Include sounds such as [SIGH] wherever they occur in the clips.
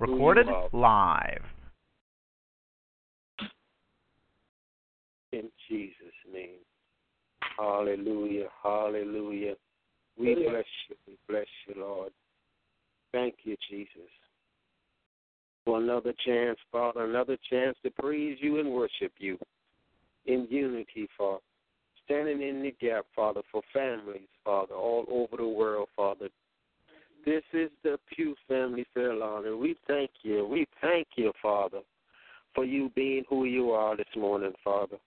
Recorded live. In Jesus' name. Hallelujah. Hallelujah. We bless you. We bless you, Lord. Thank you, Jesus. For another chance, Father, another chance to praise you and worship you in unity, Father. Standing in the gap, Father, for families, Father, all over the world, Father. This is the Pew Family Fair Lawn, and we thank you. We thank you, Father, for you being who you are this morning, Father.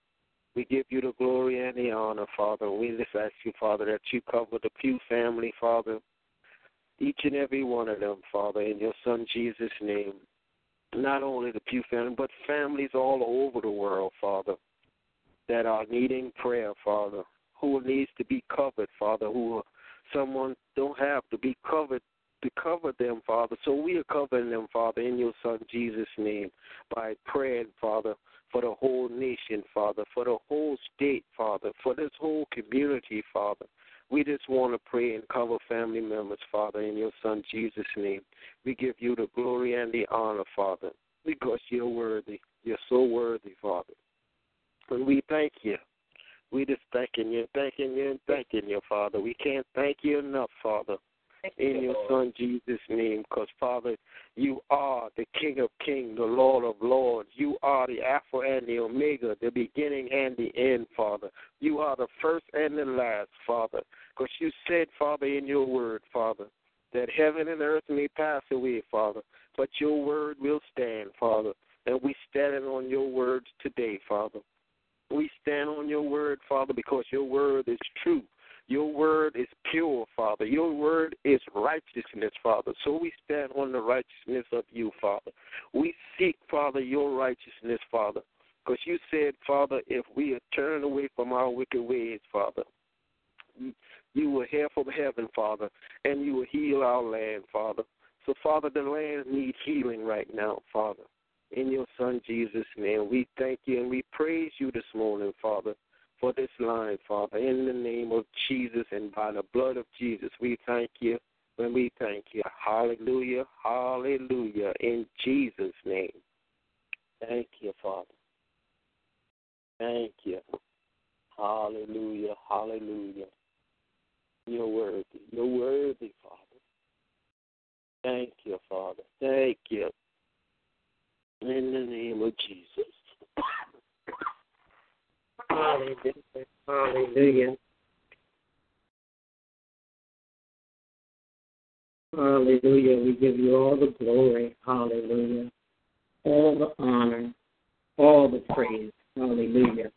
We give you the glory and the honor, Father. We just ask you, Father, that you cover the Pew family, Father, each and every one of them, Father, in your Son Jesus' name. Not only the Pew family, but families all over the world, Father, that are needing prayer, Father, who needs to be covered, Father, who someone don't have to be covered to cover them, Father. So we are covering them, Father, in your Son Jesus' name by praying, Father, for the whole nation, Father, for the whole state, Father, for this whole community, Father. We just want to pray and cover family members, Father, in your Son Jesus' name. We give you the glory and the honor, Father, because you're worthy. You're so worthy, Father. And we thank you. We just thanking you, thanking you, and thanking you, Father. We can't thank you enough, Father, in your Son Jesus' name, because, Father, you are the King of Kings, the Lord of Lords. You are the Alpha and the Omega, the beginning and the end, Father. You are the first and the last, Father, because you said, Father, in your word, Father, that heaven and earth may pass away, Father, but your word will stand, Father. And we stand on your words today, Father. We stand on your word, Father, because your word is true. Your word is pure, Father. Your word is righteousness, Father. So we stand on the righteousness of you, Father. We seek, Father, your righteousness, Father. Because you said, Father, if we are turned away from our wicked ways, Father, you will hear from heaven, Father, and you will heal our land, Father. So, Father, the land needs healing right now, Father in your Son Jesus' name. We thank you and we praise you this morning, Father, for this line, Father. In the name of Jesus and by the blood of Jesus, we thank you and we thank you. Hallelujah, hallelujah, in Jesus' name. Thank you, Father. Thank you. Hallelujah, hallelujah. You're worthy. You're worthy, Father. Thank you, Father. Thank you in the name of Jesus. Hallelujah. Hallelujah. Hallelujah. We give you all the glory. Hallelujah. All the honor. All the praise. Hallelujah.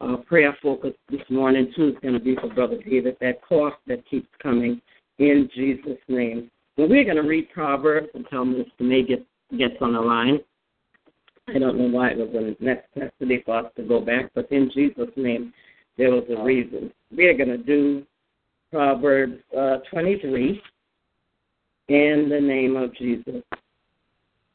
Our prayer focus this morning, too, is going to be for Brother David, that cough that keeps coming in Jesus' name. Well, we're going to read Proverbs until Mr. May gets, gets on the line. I don't know why it was a necessity for us to go back, but in Jesus' name, there was a reason. We are going to do Proverbs uh, 23 in the name of Jesus.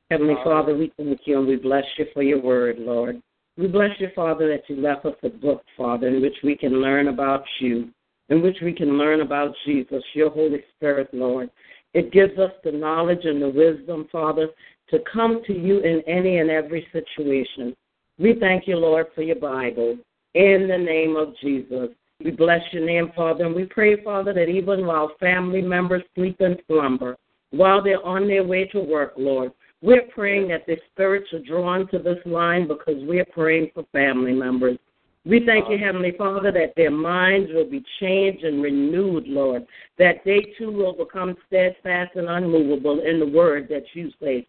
Heavenly Father, we thank you and we bless you for your word, Lord. We bless you, Father, that you left us a book, Father, in which we can learn about you, in which we can learn about Jesus, your Holy Spirit, Lord. It gives us the knowledge and the wisdom, Father, to come to you in any and every situation. We thank you, Lord, for your Bible. In the name of Jesus. We bless your name, Father, and we pray, Father, that even while family members sleep and slumber, while they're on their way to work, Lord, we're praying that their spirits are drawn to this line because we're praying for family members. We thank you, Heavenly Father, that their minds will be changed and renewed, Lord, that they too will become steadfast and unmovable in the word that you say.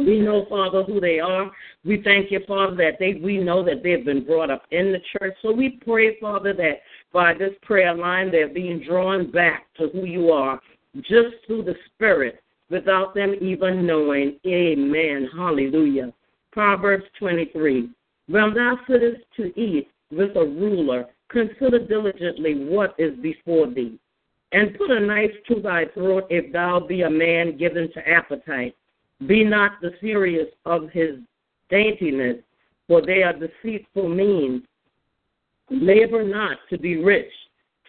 We know, Father, who they are. We thank you, Father, that they we know that they've been brought up in the church. So we pray, Father, that by this prayer line, they're being drawn back to who you are just through the Spirit without them even knowing. Amen. Hallelujah. Proverbs 23. When thou sittest to eat with a ruler, consider diligently what is before thee, and put a knife to thy throat if thou be a man given to appetite. Be not the serious of his daintiness, for they are deceitful means. Labor not to be rich.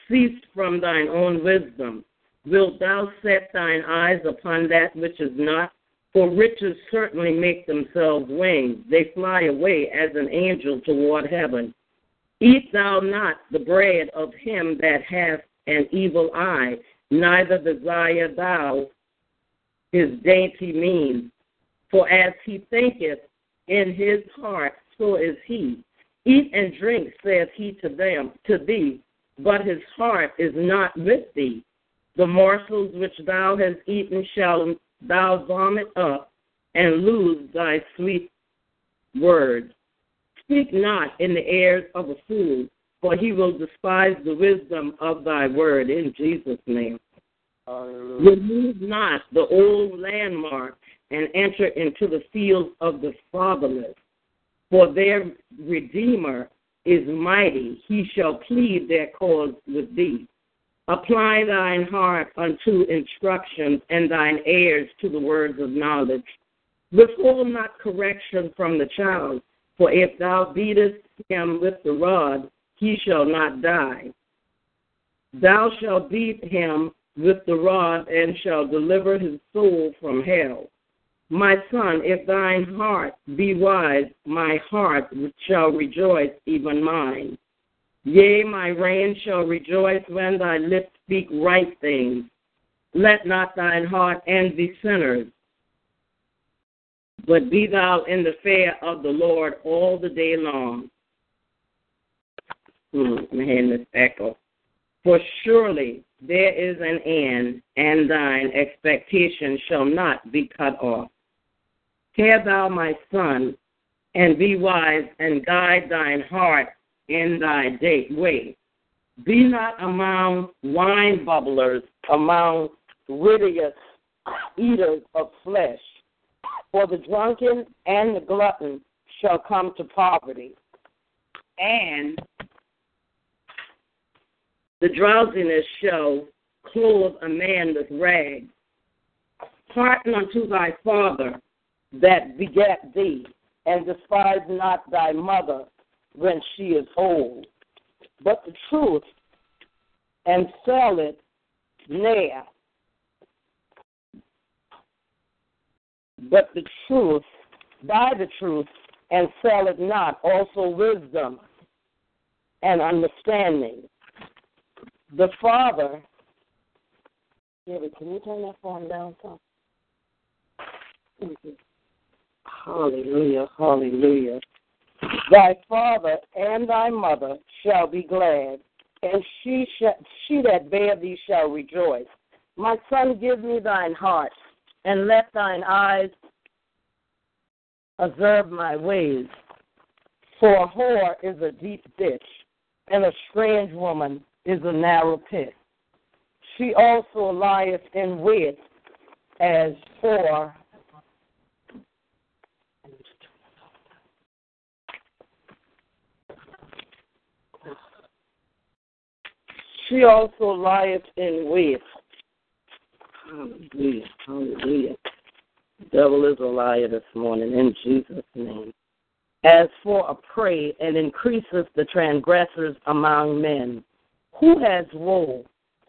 Cease from thine own wisdom. Wilt thou set thine eyes upon that which is not? For riches certainly make themselves wings. They fly away as an angel toward heaven. Eat thou not the bread of him that hath an evil eye, neither desire thou his dainty means. For as he thinketh in his heart, so is he. Eat and drink, saith he to them, to thee, but his heart is not with thee. The morsels which thou hast eaten shall thou vomit up, and lose thy sweet words. Speak not in the ears of a fool, for he will despise the wisdom of thy word in Jesus' name. Remove not the old landmark and enter into the field of the fatherless. For their Redeemer is mighty. He shall plead their cause with thee. Apply thine heart unto instruction, and thine ears to the words of knowledge. Withhold not correction from the child, for if thou beatest him with the rod, he shall not die. Thou shalt beat him with the rod, and shall deliver his soul from hell. My son, if thine heart be wise, my heart shall rejoice, even mine. Yea, my reign shall rejoice when thy lips speak right things. Let not thine heart envy sinners, but be thou in the fear of the Lord all the day long. Hmm, I'm hearing this echo. For surely there is an end, and thine expectation shall not be cut off. Hear thou, my son, and be wise, and guide thine heart in thy day, way. Be not among wine bubblers, among riotous eaters of flesh, for the drunken and the glutton shall come to poverty, and the drowsiness shall clothe a man with rags. Hearken unto thy father that begat thee, and despise not thy mother when she is old. But the truth and sell it ne'er. But the truth, buy the truth and sell it not, also wisdom and understanding. The Father, David, can you turn that phone down some? Hallelujah, hallelujah. Thy father and thy mother shall be glad, and she she that bare thee shall rejoice. My son, give me thine heart, and let thine eyes observe my ways. For a whore is a deep ditch, and a strange woman is a narrow pit. She also lieth in wait as for she also lieth in wait. Hallelujah. Hallelujah. The devil is a liar this morning in Jesus' name. As for a prey, and increaseth the transgressors among men. Who has woe?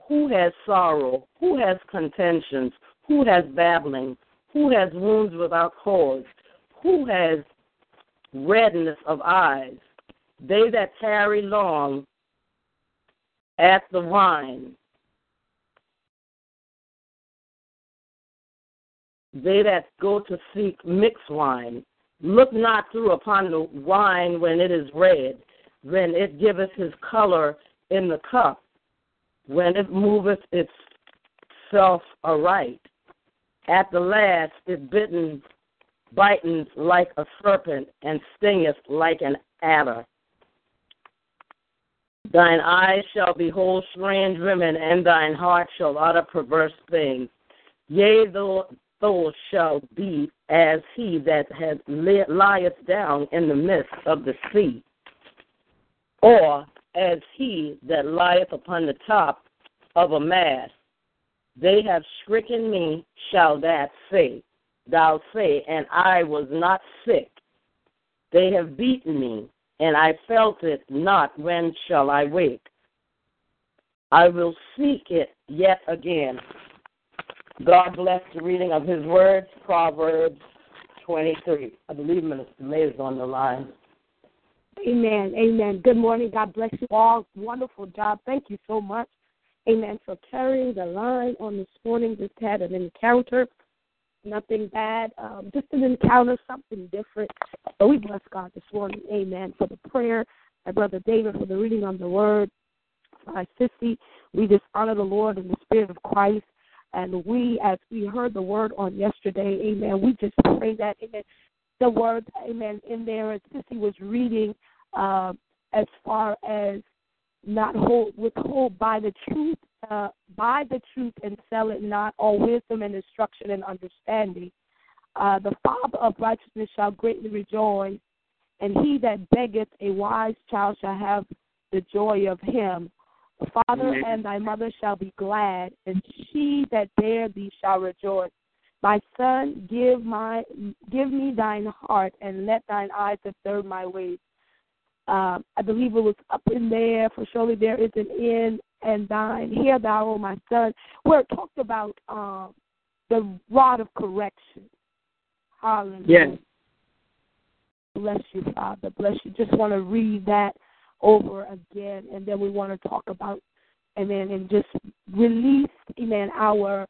Who has sorrow? Who has contentions? Who has babbling? Who has wounds without cause? Who has redness of eyes? They that tarry long at the wine. They that go to seek mixed wine, look not through upon the wine when it is red, when it giveth his color in the cup, when it moveth itself aright. At the last it bitten, biteth like a serpent, and stingeth like an adder. Thine eyes shall behold strange women, and thine heart shall utter perverse things. Yea, thou, shalt be as he that has lieth down in the midst of the sea, or as he that lieth upon the top of a mast. They have stricken me, shall that say. Thou say, and I was not sick. They have beaten me, and I felt it not. When shall I wake? I will seek it yet again. God bless the reading of his words, Proverbs 23. I believe Minister May is on the line. Amen. Amen. Good morning. God bless you all. Wonderful job. Thank you so much. Amen. For carrying the line on this morning. Just had an encounter. Nothing bad. Um, just an encounter, something different. But we bless God this morning. Amen. For the prayer. My brother David for the reading on the word. My sissy. We just honor the Lord in the spirit of Christ. And we, as we heard the word on yesterday, amen, we just pray that, amen, the word, amen, in there as Sissy was reading uh, as far as not hold, withhold by the truth, uh, by the truth and sell it not, all wisdom and instruction and understanding. Uh, the father of righteousness shall greatly rejoice, and he that beggeth a wise child shall have the joy of him. The father and thy mother shall be glad, and she that bare thee shall rejoice. My son, give my give me thine heart, and let thine eyes observe my ways. Um, I believe it was up in there, for surely there is an end and thine. Hear thou, O my son, where it talked about um, the rod of correction. Hallelujah. Yes. Bless you, Father. Bless you. Just want to read that over again, and then we want to talk about, amen, and just release, amen, our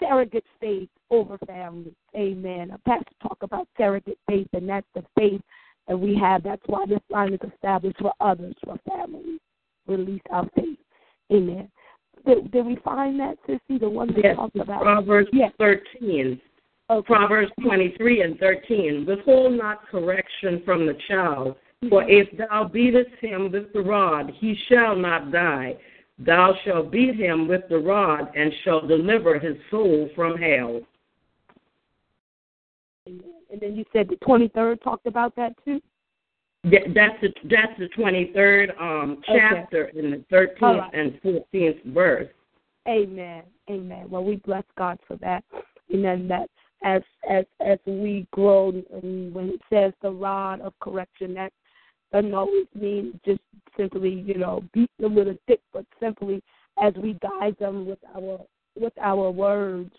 surrogate faith over family. Amen. A pastor talk about surrogate faith, and that's the faith that we have. That's why this line is established for others, for families. Release our faith. Amen. Did, did we find that, Sissy, the one that yes, talks about? Proverbs yes. 13. Okay. Proverbs 23 and 13. Withhold not correction from the child, for if thou beatest him with the rod, he shall not die. Thou shalt beat him with the rod, and shall deliver his soul from hell. And then you said the 23rd talked about that too? Yeah, that's the that's the twenty third um chapter okay. in the thirteenth right. and fourteenth verse. Amen. Amen. Well, we bless God for that. Amen. That as as as we grow, and when it says the rod of correction, that doesn't always mean just simply you know beat them with a stick, but simply as we guide them with our with our words.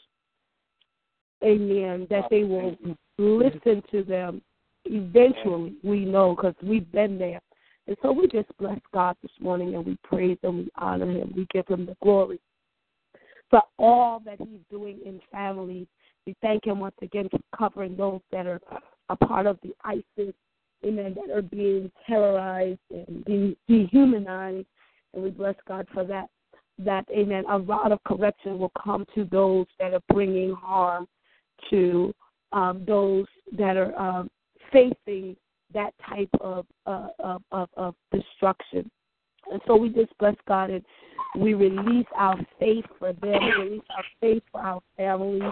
Amen. That they will listen to them eventually we know because we've been there. And so we just bless God this morning and we praise Him, we honor Him, we give Him the glory for all that He's doing in families. We thank Him once again for covering those that are a part of the ISIS, amen, that are being terrorized and being dehumanized. And we bless God for that. That, amen, a rod of correction will come to those that are bringing harm to um, those that are um, facing that type of, uh, of, of, of destruction. And so we just bless God and we release our faith for them, we release our faith for our families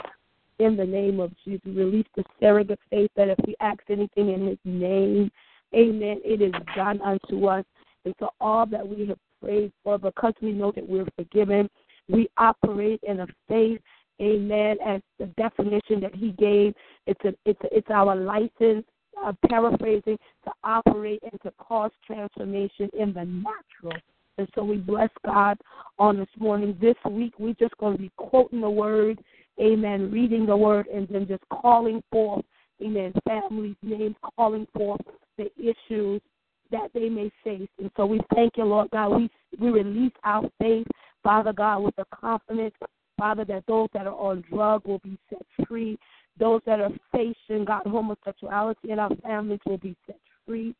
in the name of Jesus. Release the surrogate faith that if we ask anything in his name, amen, it is done unto us. And so all that we have prayed for, because we know that we're forgiven, we operate in a faith, amen, as the definition that he gave. It's a, it's a, it's our license uh, paraphrasing, to operate and to cause transformation in the natural. And so we bless God on this morning. This week, we're just going to be quoting the word, amen, reading the word, and then just calling forth, amen, families' names, calling forth the issues that they may face. And so we thank you, Lord God. We, we release our faith, Father God, with the confidence, Father, that those that are on drug will be set free those that are facing God homosexuality in our families will be set free.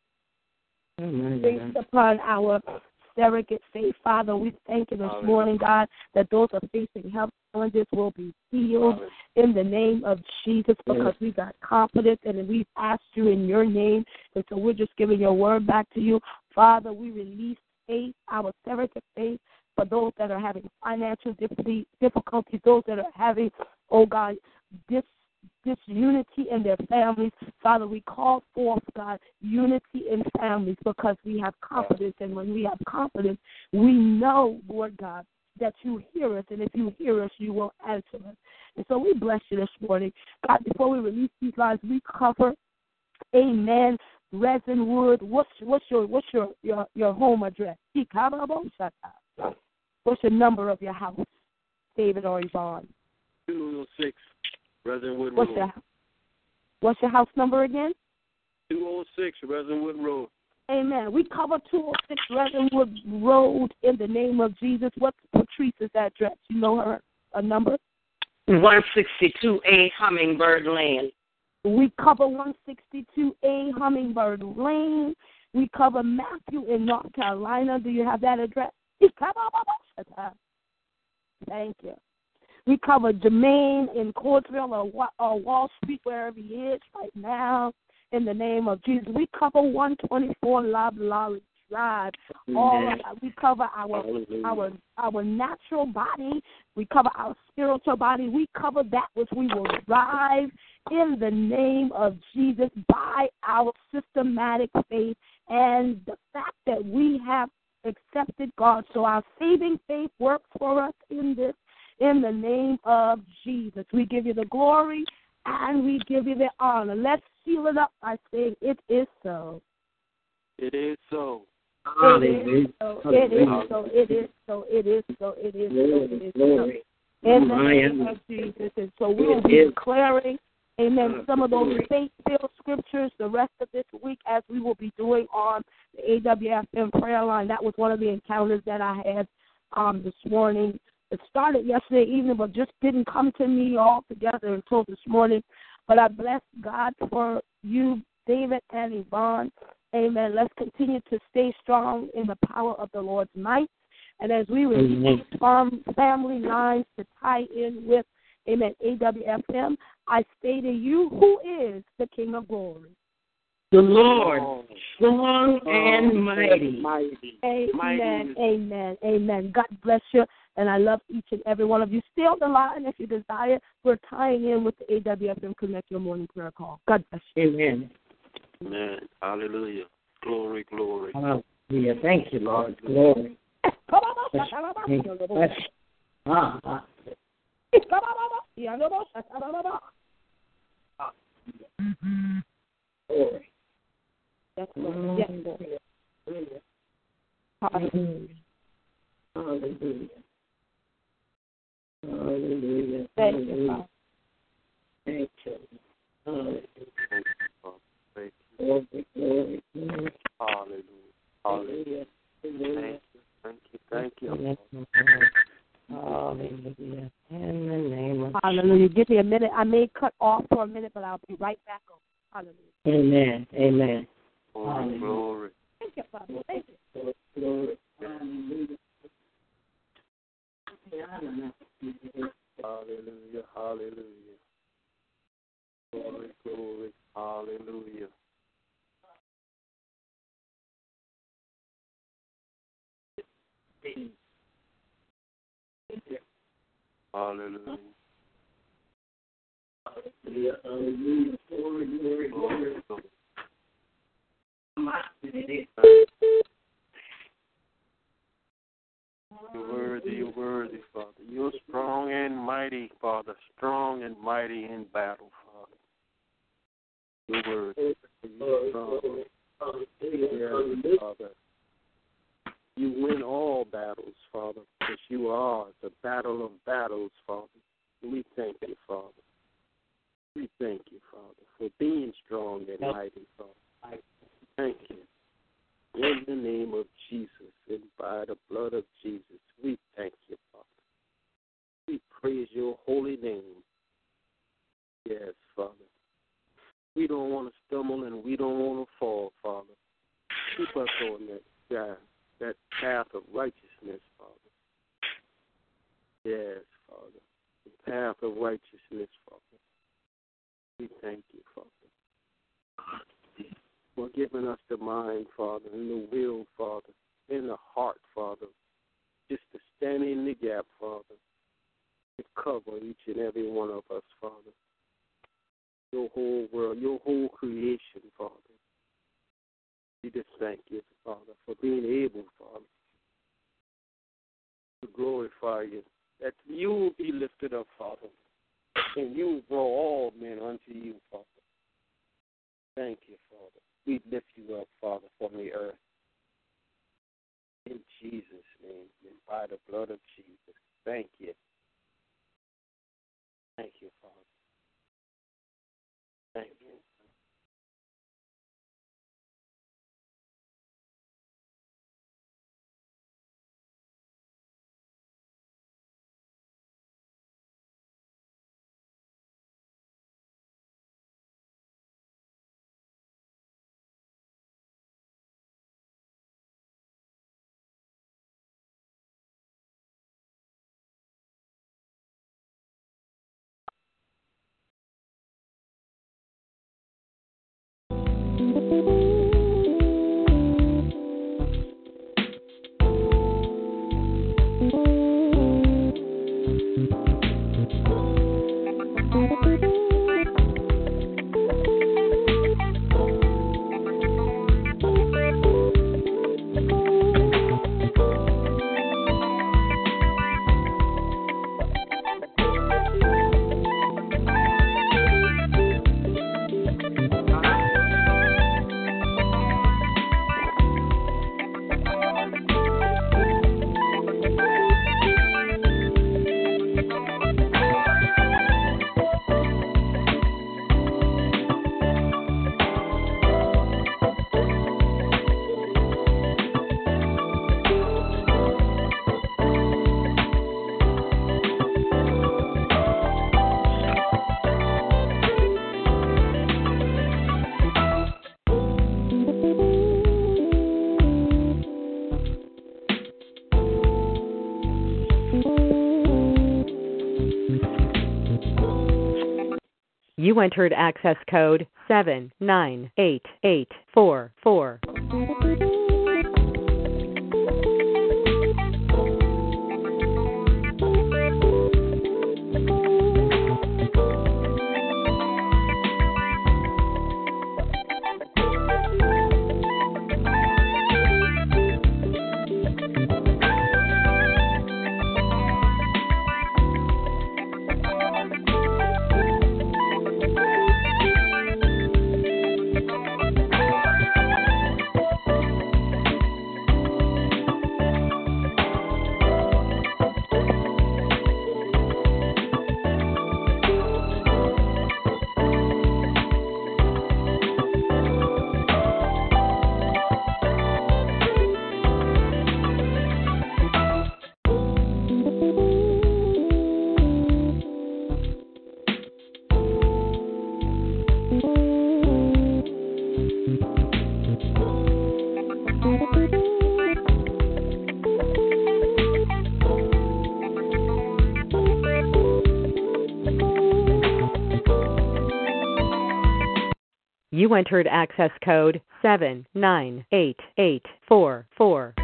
Amen. Based upon our surrogate faith, Father, we thank you this morning, God, that those are facing health challenges will be healed in the name of Jesus because we got confidence and we've asked you in your name. And so we're just giving your word back to you. Father, we release faith, our surrogate faith, for those that are having financial difficulties, those that are having, oh God, dis disunity in their families. Father, we call forth, God, unity in families because we have confidence. And when we have confidence, we know, Lord God, that you hear us. And if you hear us, you will answer us. And so we bless you this morning. God, before we release these lines, we cover, amen, Resinwood. What's, what's, your, what's your, your, your home address? What's the number of your house, David or Yvonne? 206 Resinwood what's Road. Your, what's your house number again? 206 Resinwood Road. Amen. We cover 206 Resinwood Road in the name of Jesus. What's Patrice's address? You know her a number? 162A Hummingbird Lane. We cover 162A Hummingbird Lane. We cover Matthew in North Carolina. Do you have that address? [LAUGHS] Thank you. We cover Jermaine in Courtsville or, or Wall Street, wherever he is right now, in the name of Jesus. We cover 124 Loblolly Drive. All of, we cover our our our natural body. We cover our spiritual body. We cover that which we will drive in the name of Jesus by our systematic faith and the fact that we have accepted God. So our saving faith works for us in this, in the name of Jesus. We give you the glory and we give you the honor. Let's seal it up by saying, It is so. It is so. It is so. It is so. It is so. It is so. It is so. It is so. In the name of Jesus. And so we will be declaring Amen. Some of those faith filled scriptures the rest of this week, as we will be doing on the AWFM prayer line. That was one of the encounters that I had um, this morning. It started yesterday evening, but just didn't come to me all together until this morning. But I bless God for you, David and Yvonne. Amen. Let's continue to stay strong in the power of the Lord's might. And as we release from family lines to tie in with Amen. AWFM. I say to you, who is the King of glory? The Lord, strong and mighty. Amen. Amen. Amen. God bless you. And I love each and every one of you. Stay on the line if you desire. We're tying in with the AWFM Connect Your Morning Prayer Call. God bless you. Amen. Amen. Hallelujah. Glory, glory. Hallelujah. Thank you, Lord. Glory. Bless. Ah, ah. Glory. Yes, Lord. Yes, Lord. Hallelujah. Hallelujah. Hallelujah. Thank you, Father. Thank you. Hallelujah. Thank Glory, glory, glory. Hallelujah. Hallelujah. Hallelujah. Thank you. Thank you. Thank you. Hallelujah. In the name of Hallelujah. Give me a minute. I may cut off for a minute, but I'll be right back on. Hallelujah. Amen. Amen. Glory, glory. Thank you, Father. Thank you. Glory. Hallelujah. Hallelujah. Hallelujah. Glory, glory. Hallelujah. Hallelujah. Hallelujah. Hallelujah. Glory, glory, glory. Glory, You're worthy, you're worthy, Father. You're strong and mighty, Father. Strong and mighty in battle, Father. You're worthy. You're strong. Yes, Father. You win all battles, Father, because you are the battle of battles, Father. We thank you, Father. We thank you, Father, for being strong and mighty, Father. Thank you. In the name of Jesus and by the blood of Jesus, we thank you, Father. We praise your holy name. Yes, Father. We don't want to stumble and we don't want to fall, Father. Keep us on that path, that path of righteousness, Father. Yes, Father. The path of righteousness, Father. We thank you, Father for giving us the mind, Father, and the will, Father, and the heart, Father, just to stand in the gap, Father, to cover each and every one of us, Father. Your whole world, your whole creation, Father. We just thank you, Father, for being able, Father, to glorify you, that you will be lifted up, Father, and you will draw all men unto you, Father. Thank you, Father. We lift you up, Father, from the earth. In Jesus' name, and by the blood of Jesus. Thank you. Thank you, Father. You entered access code 798844. You entered access code 798844.